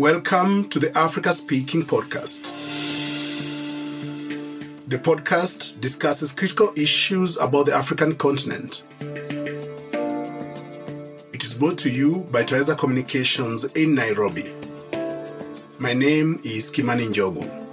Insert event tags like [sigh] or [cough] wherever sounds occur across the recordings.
Welcome to the Africa Speaking Podcast. The podcast discusses critical issues about the African continent. It is brought to you by Twaweza Communications in Nairobi. My name is Kimani Njogu.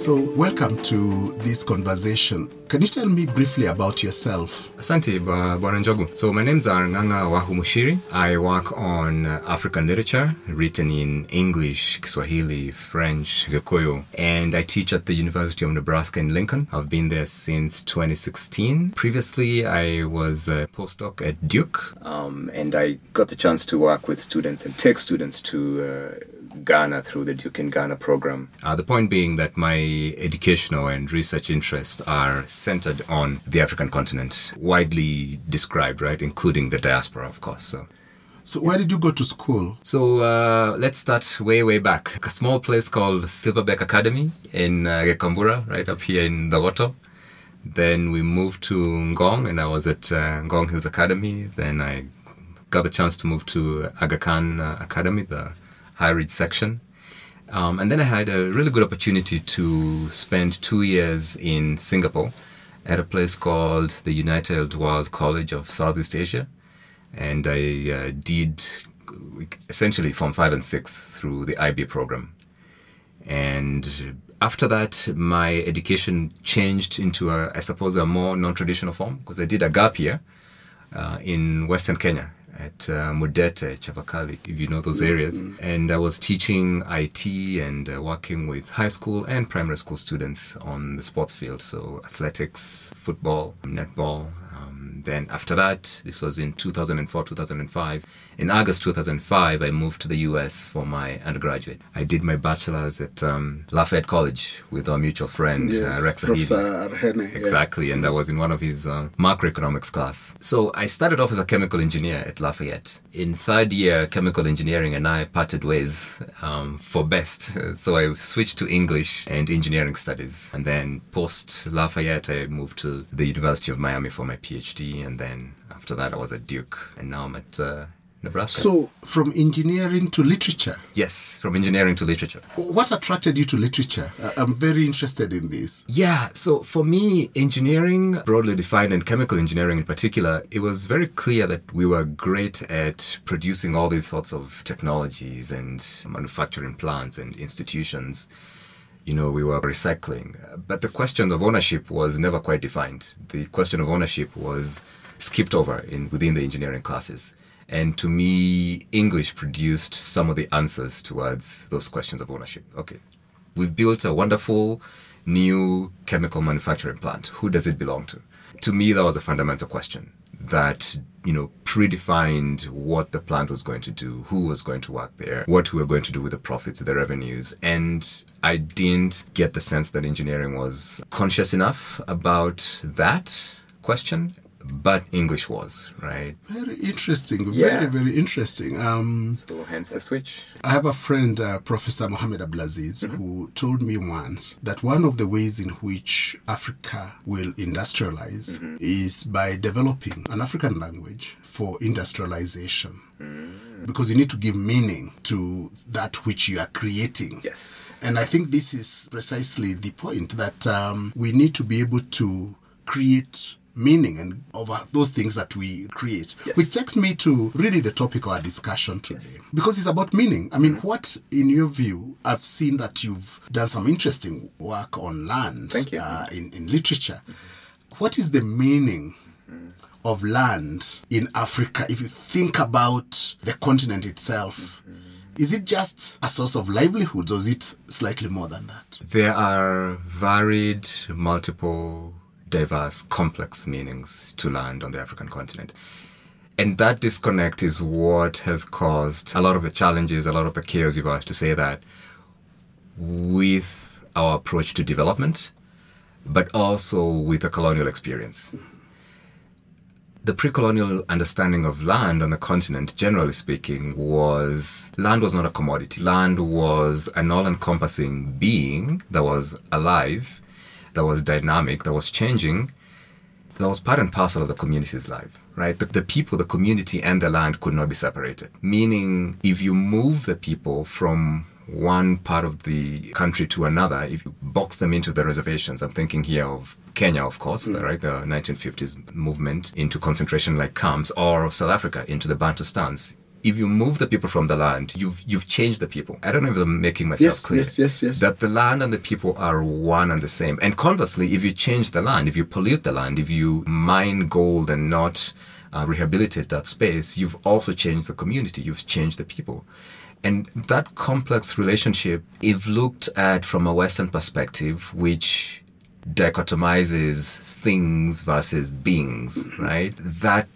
So, welcome to this conversation. Can you tell me briefly about yourself? Asante, Ba- Bwana Njogu. So my name's Nganga Wahu Muchiri. I work on uh, African literature written in English, Kiswahili, French, Gikuyu, and I teach at the University of Nebraska in Lincoln. I've been there since 2016. Previously, I was a postdoc at Duke, um, and I got the chance to work with students and take students to uh, Ghana through the Duke in Ghana program. Uh, the point being that my educational and research interests are centered on the African continent, widely described, right, including the diaspora, of course. So. So, where did you go to school? So uh, let's start way, way back. A small place called Silverback Academy in uh, Gikambura, right up here in the Water. Then we moved to Ngong, and I was at uh, Ngong Hills Academy. Then I got the chance to move to Aga Khan uh, Academy, the high reach section. Um, and then I had a really good opportunity to spend two years in Singapore at a place called the United World College of Southeast Asia. And I uh, did essentially Form 5 and 6 through the IB program. And after that, my education changed into, a, I suppose, a more non traditional form because I did a gap year uh, in Western Kenya at uh, Mudete, Chavakali, if you know those areas. And I was teaching IT and uh, working with high school and primary school students on the sports field. So athletics, football, netball. Then after that, this was in 2004, 2005. In August 2005, I moved to the US for my undergraduate. I did my bachelor's at um, Lafayette College with our mutual friend, uh, Rex Professor Ahidi. Ahene. yeah. Exactly, and I was in one of his uh, macroeconomics class. So I started off as a chemical engineer at Lafayette. In third year, chemical engineering and I parted ways um, for best. Uh, So I switched to English and engineering studies. And then post Lafayette, I moved to the University of Miami for my PhD. And then after that, I was at Duke. And now I'm at uh, Nebraska. So, from engineering to literature, yes, from engineering to literature. what attracted you to literature? I'm very interested in this. Yeah, so for me, engineering, broadly defined, and chemical engineering in particular, it was very clear that we were great at producing all these sorts of technologies and manufacturing plants and institutions. You know, we were recycling. But the question of ownership was never quite defined. The question of ownership was skipped over in within the engineering classes. And to me, English produced some of the answers towards those questions of ownership. Okay, we've built a wonderful new chemical manufacturing plant. Who does it belong to? To me, that was a fundamental question that you know predefined what the plant was going to do, who was going to work there, what we were going to do with the profits, the revenues, and I didn't get the sense that engineering was conscious enough about that question. But English was right. Very interesting. Yeah. Very, very interesting. Um, So hence the switch. I have a friend, uh, Professor Mohammed Abdulaziz, who told me once that one of the ways in which Africa will industrialize is by developing an African language for industrialization. Because you need to give meaning to that which you are creating. Yes. And I think this is precisely the point that um, we need to be able to create meaning and over those things that we create. Yes. which takes me to really the topic of our discussion today. Because it's about meaning. I mean what in your view i've seen that you've done some interesting work on land Thank you. Uh, in, in literature. What is the meaning of land in africa? If you think about the continent itself is it just a source of livelihood or is it slightly more than that? There are varied, multiple, diverse, complex meanings to land on the African continent. And that disconnect is what has caused a lot of the challenges, a lot of the chaos, if I was to say that, with our approach to development, but also with the colonial experience. The pre colonial understanding of land on the continent, generally speaking, was land was not a commodity. Land was an all encompassing being that was alive, that was dynamic, that was changing, that was part and parcel of the community's life, right? The, the people, the community, and the land could not be separated. Meaning, if you move the people from one part of the country to another, if you box them into the reservations, I'm thinking here of Kenya, of course, the, right, the 1950s movement into concentration like camps, or South Africa into the Bantustans. If you move the people from the land, you've you've changed the people. I don't know if I'm making myself Yes, clear. yes, yes, yes. That the land and the people are one and the same. And conversely, if you change the land, if you pollute the land, if you mine gold and not uh, rehabilitate that space, you've also changed the community. You've changed the people. And that complex relationship, if looked at from a Western perspective, which dichotomizes things versus beings, right? That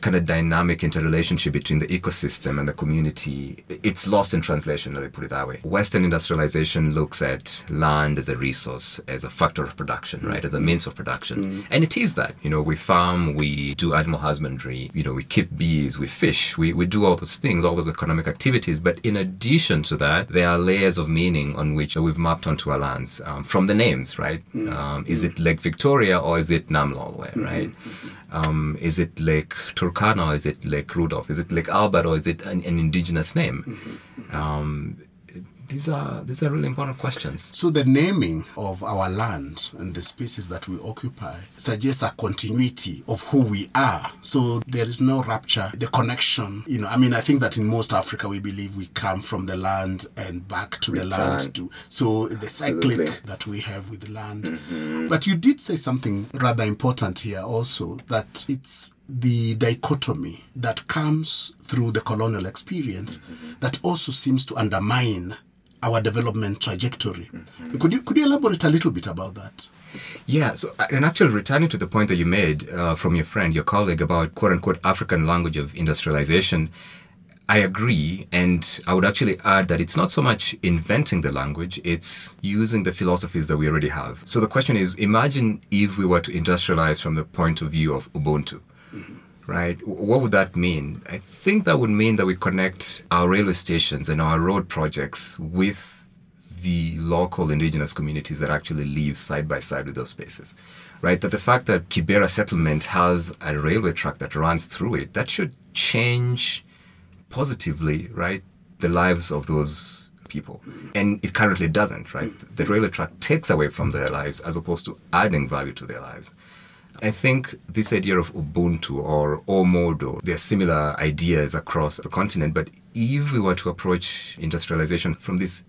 kind of dynamic interrelationship between the ecosystem and the community, it's lost in translation, let me put it that way. Western industrialization looks at land as a resource, as a factor of production, mm. right? As a means of production. Mm. And it is that. You know, we farm, we do animal husbandry, you know, we keep bees, we fish, we, we do all those things, all those economic activities. But in addition to that, there are layers of meaning on which we've mapped onto our lands um, from the names, right? Mm. Um, is it Lake Victoria or is it Nam Lolwe, mm-hmm. right? Mm-hmm. Um, is it Lake Turkana is it Lake Rudolph? Is it Lake Albert or is it an, an indigenous name? Um, these are these are really important questions. So the naming of our land and the spaces that we occupy suggests a continuity of who we are. So there is no rupture. The connection, you know, I mean, I think that in most Africa we believe we come from the land and back to the land. To, so the cyclic Absolutely. that we have with the land. Mm-hmm. But you did say something rather important here also that it's the dichotomy that comes through the colonial experience mm-hmm. that also seems to undermine our development trajectory. Could you could you elaborate a little bit about that? Yeah, so uh, and actually returning to the point that you made uh, from your friend, your colleague about quote unquote African language of industrialization, I agree, and I would actually add that it's not so much inventing the language, it's using the philosophies that we already have. So the question is imagine if we were to industrialize from the point of view of Ubuntu. Right? What would that mean? I think that would mean that we connect our railway stations and our road projects with the local indigenous communities that actually live side by side with those spaces. Right? That the fact that Kibera settlement has a railway track that runs through it, that should change positively, right, the lives of those people. And it currently doesn't, right? The railway track takes away from their lives as opposed to adding value to their lives. I think this idea of Ubuntu or Omodo, there are similar ideas across the continent, but if we were to approach industrialization from this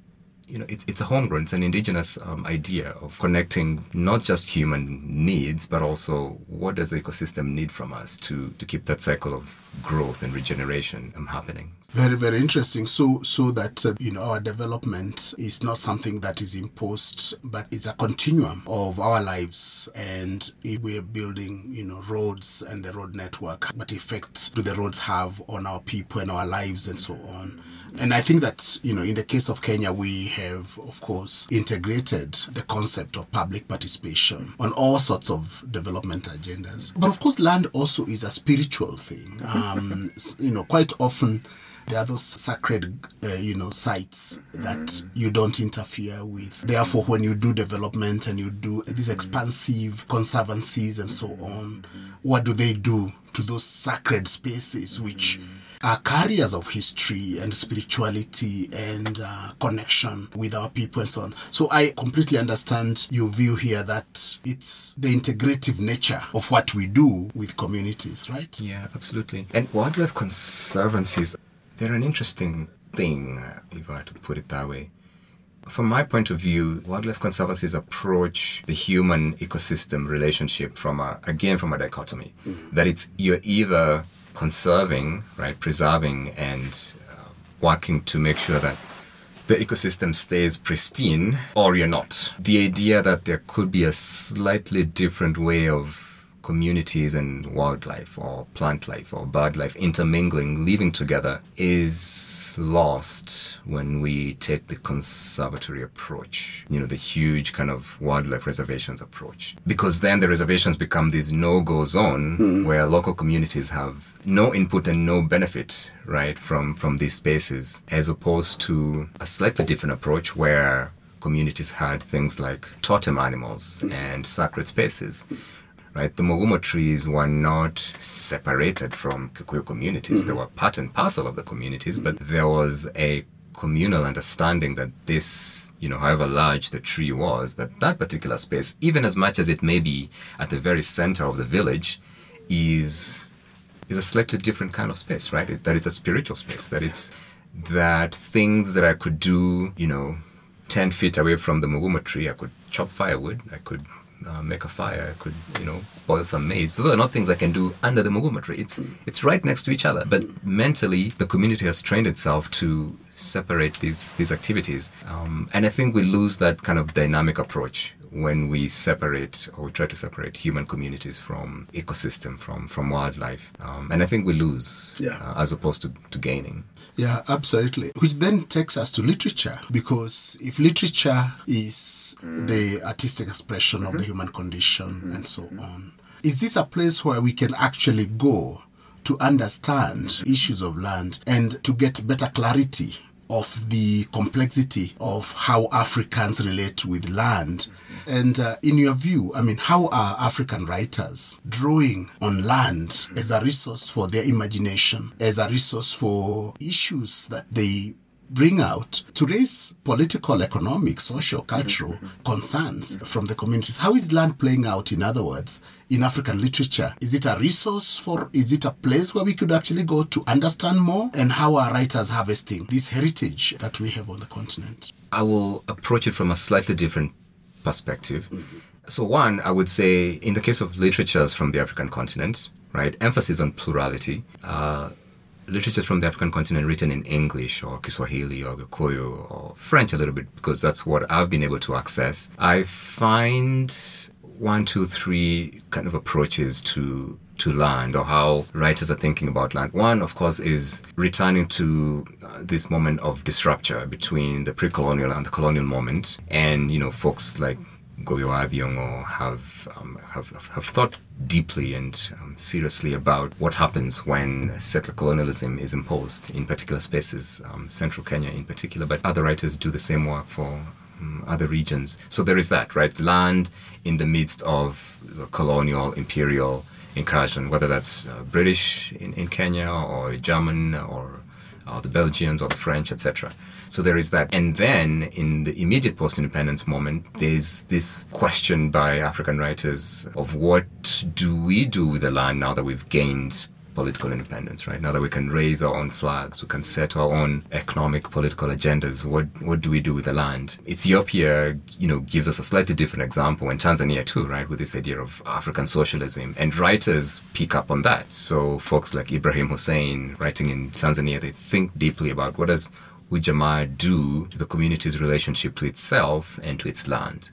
you know, it's, it's a homegrown, it's an indigenous um, idea of connecting not just human needs, but also what does the ecosystem need from us to, to keep that cycle of growth and regeneration um, happening. Very, very interesting. So, so that uh, you know, our development is not something that is imposed, but it's a continuum of our lives. And if we're building, you know, roads and the road network, what effect do the roads have on our people and our lives and so on? And I think that, you know, in the case of Kenya, we have, of course, integrated the concept of public participation on all sorts of development agendas. But of course, land also is a spiritual thing. [laughs] Um, you know, quite often there are those sacred, uh, you know, sites that you don't interfere with. Therefore, when you do development and you do these expansive conservancies and so on, what do they do to those sacred spaces which are carriers of history and spirituality and uh, connection with our people and so on. So I completely understand your view here that it's the integrative nature of what we do with communities, right? Yeah, absolutely. And wildlife conservancies, they're an interesting thing, uh, if I had to put it that way. From my point of view, wildlife conservancies approach the human ecosystem relationship from a, again, from a dichotomy. That it's, you're either conserving, right, preserving and uh, working to make sure that the ecosystem stays pristine or you're not. The idea that there could be a slightly different way of communities and wildlife or plant life or bird life intermingling, living together is lost when we take the conservatory approach, you know, the huge kind of wildlife reservations approach. Because then the reservations become this no go zone hmm. where local communities have no input and no benefit, right, from, from these spaces, as opposed to a slightly different approach where communities had things like totem animals hmm. and sacred spaces right? The Mugumo trees were not separated from Kikuyu communities. They mm-hmm. were part and parcel of the communities, but there was a communal understanding that this, you know, however large the tree was, that that particular space, even as much as it may be at the very center of the village, is is a slightly different kind of space, right? It, that it's a spiritual space. That it's that things that I could do, you know, ten feet away from the Mugumo tree, I could chop firewood, I could uh, make a fire, I could, you know, boil some maize. Those are not things I can do under the Mugumo tree. It's it's right next to each other. But mentally, the community has trained itself to separate these these activities, um, and I think we lose that kind of dynamic approach when we separate or we try to separate human communities from ecosystem, from from wildlife, um, and I think we lose Yeah. uh, as opposed to, to gaining. Yeah, absolutely. Which then takes us to literature, because if literature is the artistic expression of the human condition and so on, is this a place where we can actually go to understand issues of land and to get better clarity of the complexity of how Africans relate with land. And uh, in your view, I mean, how are African writers drawing on land as a resource for their imagination, as a resource for issues that they bring out to raise political, economic, social, cultural concerns from the communities. How is land playing out, in other words, in African literature? Is it a resource for, is it a place where we could actually go to understand more? And how are writers harvesting this heritage that we have on the continent? I will approach it from a slightly different perspective. So, one, I would say, in the case of literatures from the African continent, right, emphasis on plurality. Uh, literatures from the African continent written in English or Kiswahili or Gikuyu or French a little bit because that's what I've been able to access. I find one, two, three kind of approaches to to land or how writers are thinking about land. One, of course, is returning to uh, this moment of disruption between the pre-colonial and the colonial moment, and you know, folks like Ngugi wa Thiong'o have, um, have have thought deeply and um, seriously about what happens when settler colonialism is imposed in particular spaces, um, central Kenya in particular. But other writers do the same work for um, other regions. So there is that, right? Land in the midst of the colonial, imperial incursion, whether that's uh, British in, in Kenya or German or uh, the Belgians or the French, etc. So there is that. And then in the immediate post independence moment, there's this question by African writers of what do we do with the land now that we've gained political independence, right? Now that we can raise our own flags, we can set our own economic, political agendas. What what do we do with the land? Ethiopia, you know, gives us a slightly different example, and Tanzania too, right? With this idea of African socialism, and writers pick up on that. So folks like Ebrahim Hussein, writing in Tanzania, they think deeply about what does Ujamaa do to the community's relationship to itself and to its land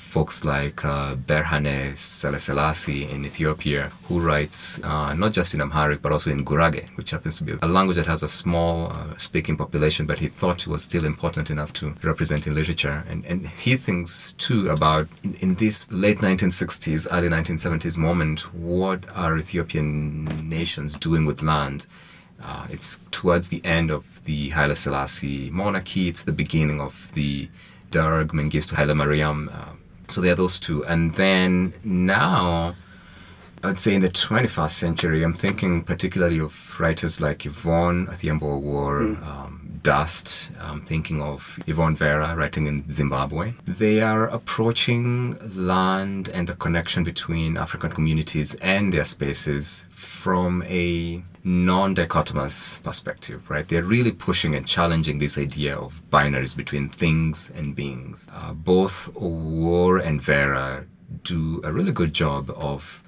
folks like uh, Berhane Sahle Sellassie in Ethiopia, who writes uh, not just in Amharic but also in Gurage, which happens to be a language that has a small uh, speaking population, but he thought it was still important enough to represent in literature. And, and he thinks too about in, in this late 1960s, early 1970s moment, what are Ethiopian nations doing with land? Uh, it's towards the end of the Haile Selassie monarchy. It's the beginning of the Derg Mengistu Haile Mariam. Uh, so there are those two. And then now, I'd say in the 21st century, I'm thinking particularly of writers like Yvonne Adhiambo Owuor, um, Dust. I'm thinking of Yvonne Vera writing in Zimbabwe. They are approaching land and the connection between African communities and their spaces from a non-dichotomous perspective, right? They're really pushing and challenging this idea of binaries between things and beings. Uh, both Owuor and Vera do a really good job of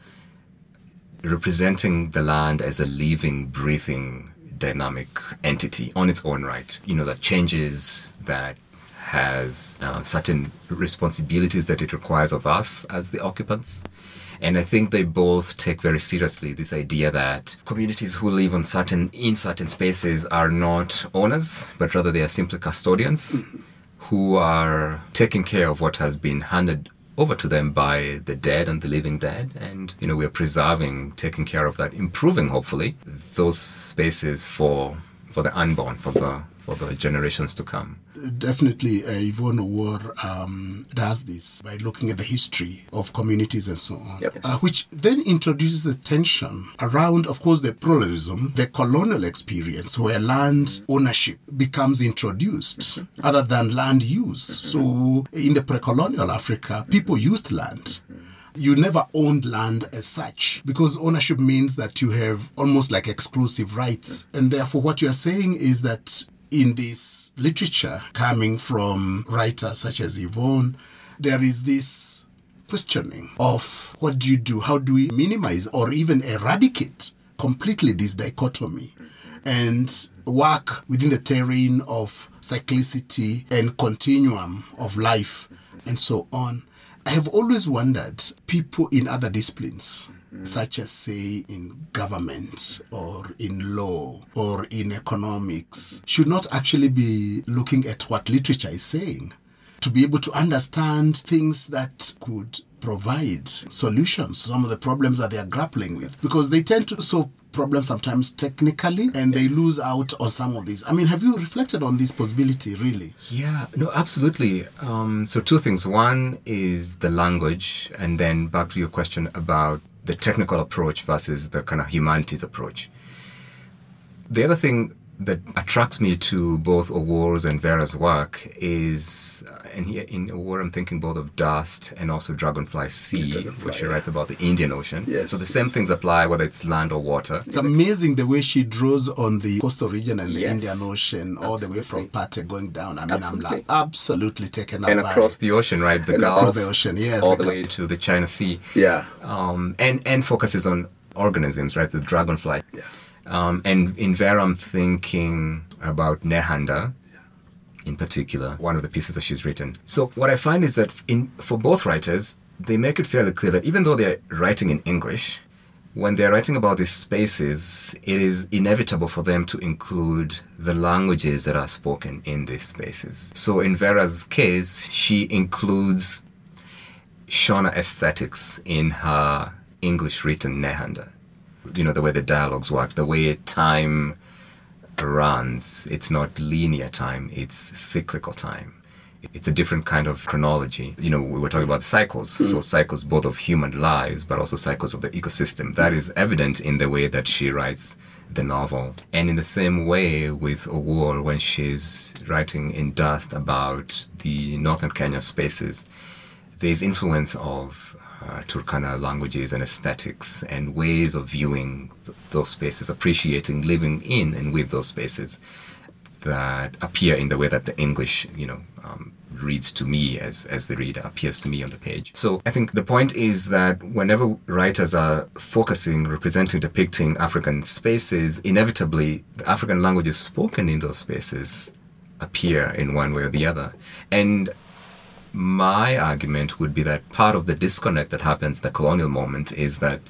representing the land as a living, breathing, dynamic entity on its own right. You know, that changes, that has uh, certain responsibilities that it requires of us as the occupants. And I think they both take very seriously this idea that communities who live on certain in certain spaces are not owners, but rather they are simply custodians who are taking care of what has been handed over to them by the dead and the living dead. And, you know, we're preserving, taking care of that, improving, hopefully, those spaces for for the unborn, for the for the generations to come. Definitely, uh, Yvonne Owuor um, does this by looking at the history of communities and so on, Yep. uh, which then introduces the tension around, of course, the pluralism, the colonial experience, where land ownership becomes introduced other than land use. So, in the pre colonial Africa, people used land. You never owned land as such because ownership means that you have almost like exclusive rights. And therefore, what you are saying is that in this literature coming from writers such as Yvonne, there is this questioning of what do you do? How do we minimize or even eradicate completely this dichotomy and work within the terrain of cyclicity and continuum of life and so on? I have always wondered people in other disciplines, mm-hmm. such as, say, in government or in law or in economics, should not actually be looking at what literature is saying. To be able to understand things that could provide solutions to some of the problems that they are grappling with. Because they tend to solve problems sometimes technically and they lose out on some of these. I mean, have you reflected on this possibility really? Yeah, no, absolutely. Um, so, two things. One is the language, and then back to your question about the technical approach versus the kind of humanities approach. The other thing that attracts me to both Owuor's and Vera's work is, uh, and here in Owuor, I'm thinking both of Dust and also Dragonfly Sea, Dragonfly, where she writes about the Indian Ocean. Yes, So the same yes. things apply whether it's land or water. It's amazing the way she draws on the coastal region and the Yes. Indian Ocean all the way from Pate going down. I mean, I'm like Absolutely. absolutely taken up And by across The ocean, right? The and Gulf, across the ocean. Yes, all the the way to the China Sea. Yeah. um, and and focuses on organisms, right? The dragonfly. Yeah. Um, and in Vera, I'm thinking about Nehanda, in particular, one of the pieces that she's written. So what I find is that in for both writers, they make it fairly clear that even though they're writing in English, when they're writing about these spaces, it is inevitable for them to include the languages that are spoken in these spaces. So in Vera's case, she includes Shona aesthetics in her English written Nehanda. You know, the way the dialogues work, the way time runs. It's not linear time, it's cyclical time. It's a different kind of chronology. You know, we were talking about the cycles. Hmm. So, cycles both of human lives, but also cycles of the ecosystem. That is evident in the way that she writes the novel. And in the same way with Owuor, when she's writing in Dust about the northern Kenya spaces, there's influence of uh, Turkana languages and aesthetics and ways of viewing th- those spaces, appreciating living in and with those spaces that appear in the way that the English, you know, um, reads to me as as the reader appears to me on the page. So I think the point is that whenever writers are focusing, representing, depicting African spaces, inevitably the African languages spoken in those spaces appear in one way or the other. And my argument would be that part of the disconnect that happens the colonial moment is that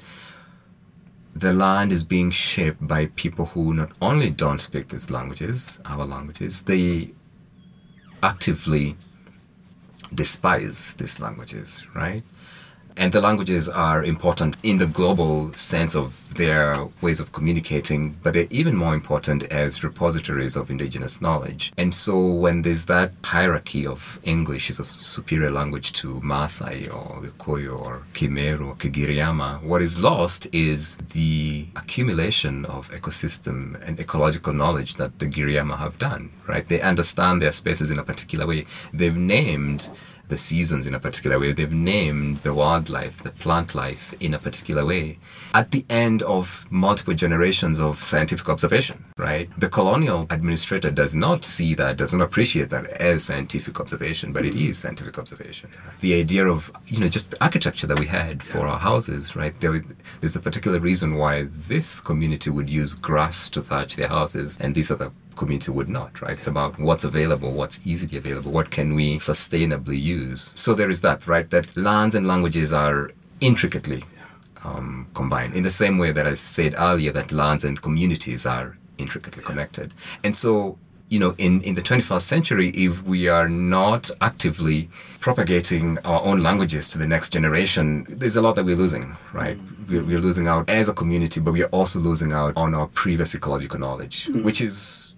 the land is being shaped by people who not only don't speak these languages, our languages, they actively despise these languages, right? And the languages are important in the global sense of their ways of communicating, but they're even more important as repositories of indigenous knowledge. And so when there's that hierarchy of English is a superior language to Maasai or Gikuyu or Kimeru or Kigiriama, what is lost is the accumulation of ecosystem and ecological knowledge that the Giriama have done, right? They understand their spaces in a particular way. They've named the seasons in a particular way. They've named the wildlife, the plant life in a particular way. At the end of multiple generations of scientific observation, right? The colonial administrator does not see that, does not appreciate that as scientific observation, but it is scientific observation. The idea of, you know, just the architecture that we had for our houses, right? There, there's a particular reason why this community would use grass to thatch their houses and this other community would not, right? It's about what's available, what's easily available, what can we sustainably use. So there is that, right? That lands and languages are intricately um, combined in the same way that I said earlier that lands and communities are intricately connected. And so, you know, in, in the 21st century, if we are not actively propagating our own languages to the next generation, there's a lot that we're losing, right? We're, we're losing out as a community, but we're also losing out on our previous ecological knowledge, which is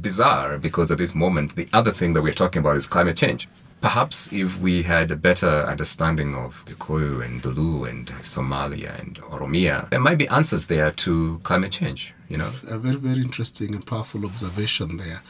bizarre because at this moment, the other thing that we're talking about is climate change. Perhaps if we had a better understanding of Kikuyu and Dholuo and Somalia and Oromia, there might be answers there to climate change, you know? A very, very interesting and powerful observation there.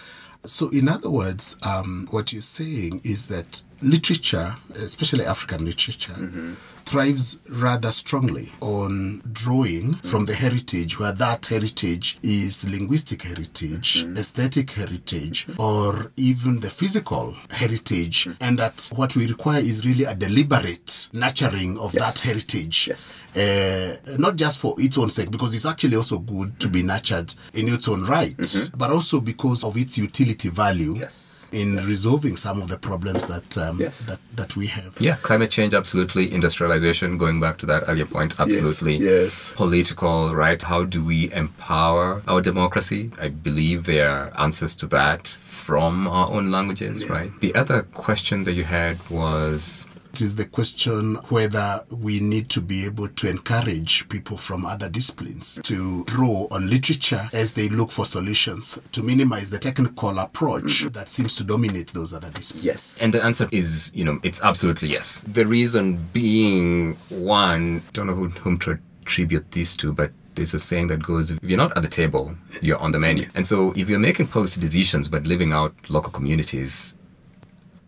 So, in other words, um, what you're saying is that literature, especially African literature, Mm-hmm. thrives rather strongly on drawing from the heritage, where that heritage is linguistic heritage, Mm-hmm. aesthetic heritage, or even the physical heritage, Mm-hmm. and that what we require is really a deliberate nurturing of that heritage Yes. uh, not just for its own sake, because it's actually also good to be nurtured in its own right, but also because of its utility value Yes. In resolving some of the problems that um, Yes. that that we have. Yeah, climate change, absolutely. Industrialization, going back to that earlier point, absolutely. yes. Political, right? How do we empower our democracy? I believe there are answers to that from our own languages, right? The other question that you had was It is the question whether we need to be able to encourage people from other disciplines to draw on literature as they look for solutions to minimize the technical approach mm-hmm. that seems to dominate those other disciplines. Yes. And the answer is, you know, it's absolutely yes. The reason being, one, don't know who, whom to attribute this to, but there's a saying that goes, if you're not at the table, you're on the menu. And so if you're making policy decisions but living out local communities,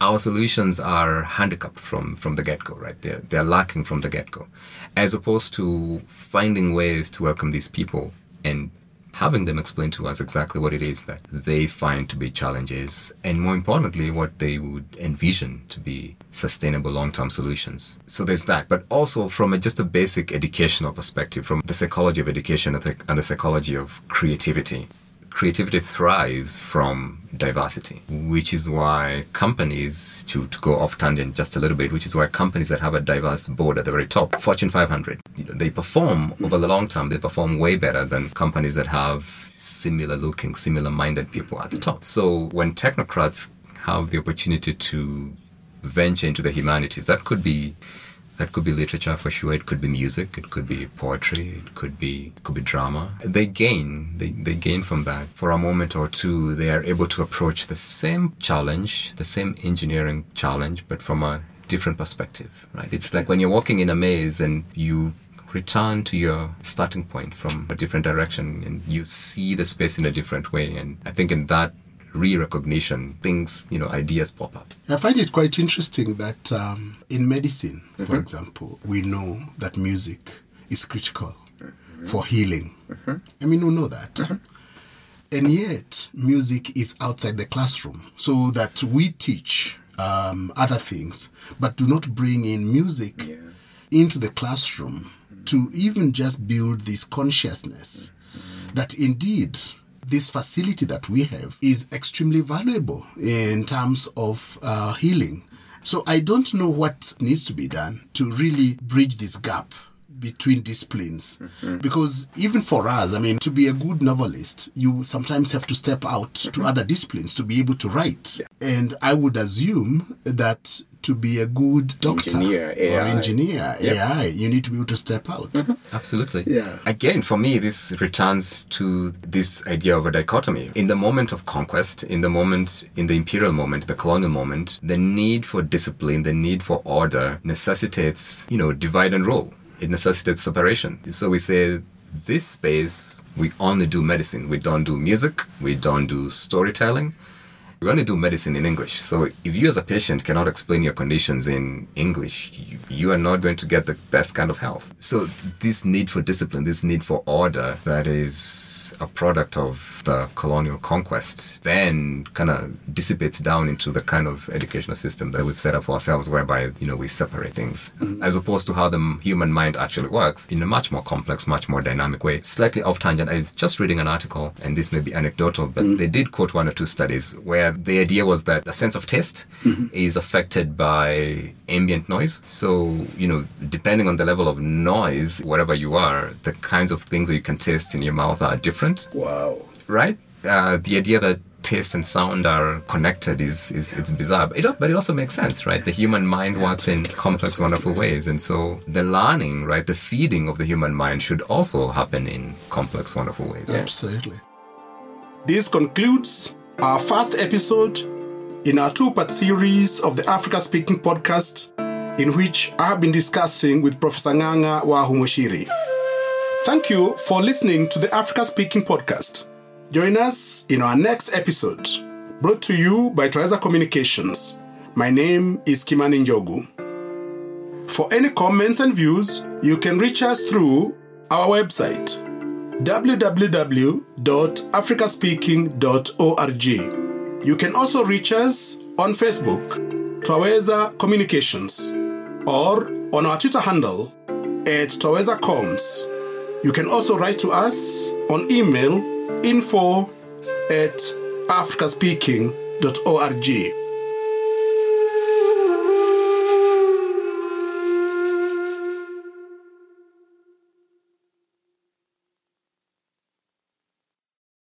our solutions are handicapped from, from the get-go, right? They're, they're lacking from the get-go. As opposed to finding ways to welcome these people and having them explain to us exactly what it is that they find to be challenges and more importantly what they would envision to be sustainable long-term solutions so there's that but also from a, just a basic educational perspective from the psychology of education and the psychology of creativity creativity thrives from diversity, which is why companies, to, to go off tangent just a little bit, which is why companies that have a diverse board at the very top, Fortune 500, you know, they perform over the long term, they perform way better than companies that have similar looking, similar minded people at the top. So when technocrats have the opportunity to venture into the humanities, that could be that could be literature for sure. It could be music. It could be poetry. It could be could be drama. They gain. They, they gain from that. For a moment or two, they are able to approach the same challenge, the same engineering challenge, but from a different perspective. Right? It's like when you're walking in a maze and you return to your starting point from a different direction and you see the space in a different way. And I think in that re-recognition, things, you know, ideas pop up. I find it quite interesting that um, in medicine, for uh-huh. example, we know that music is critical uh-huh. for healing. Uh-huh. I mean, we know that. And yet, music is outside the classroom, so that we teach um, other things, but do not bring in music into the classroom to even just build this consciousness mm-hmm. that indeed this facility that we have is extremely valuable in terms of uh, healing. So I don't know what needs to be done to really bridge this gap between disciplines. Because even for us i mean to be a good novelist you sometimes have to step out to other disciplines to be able to write. And i would assume that to be a good doctor Engineer, or AI. engineer ai you need to be able to step out mm-hmm. Absolutely. Yeah. Again, for me, this returns to this idea of a dichotomy. In the moment of conquest, in the moment, in the imperial moment, the colonial moment, the need for discipline, the need for order necessitates, you know, divide and rule. It necessitates separation. So we say, this space, we only do medicine. We don't do music. We don't do storytelling. We only do medicine in English. So if you as a patient cannot explain your conditions in English, you, you are not going to get the best kind of health. So this need for discipline, this need for order that is a product of the colonial conquest, then kind of dissipates down into the kind of educational system that we've set up for ourselves whereby, you know, we separate things mm-hmm. as opposed to how the human mind actually works in a much more complex, much more dynamic way. Slightly off tangent, I was just reading an article, and this may be anecdotal, but mm-hmm. they did quote one or two studies where the idea was that the sense of taste is affected by ambient noise. So, you know, depending on the level of noise, wherever you are, the kinds of things that you can taste in your mouth are different wow right? Uh, the idea that taste and sound are connected is, is it's bizarre, but it, but it also makes sense, right? The human mind works in complex, wonderful ways, and so the learning, right, the feeding of the human mind should also happen in complex, wonderful ways. Absolutely. This concludes our first episode in our two part series of the Africa Speaking podcast, in which I have been discussing with Professor Nganga Wahu Muchiri. Thank you for listening to the Africa Speaking podcast. Join us in our next episode, brought to you by Twaweza Communications. My name is Kimani Njogu. For any comments and views, you can reach us through our website www.africaspeaking.org. You can also reach us on Facebook, Twaweza Communications, or on our Twitter handle at Twaweza Coms. You can also write to us on email info at africaspeaking.org.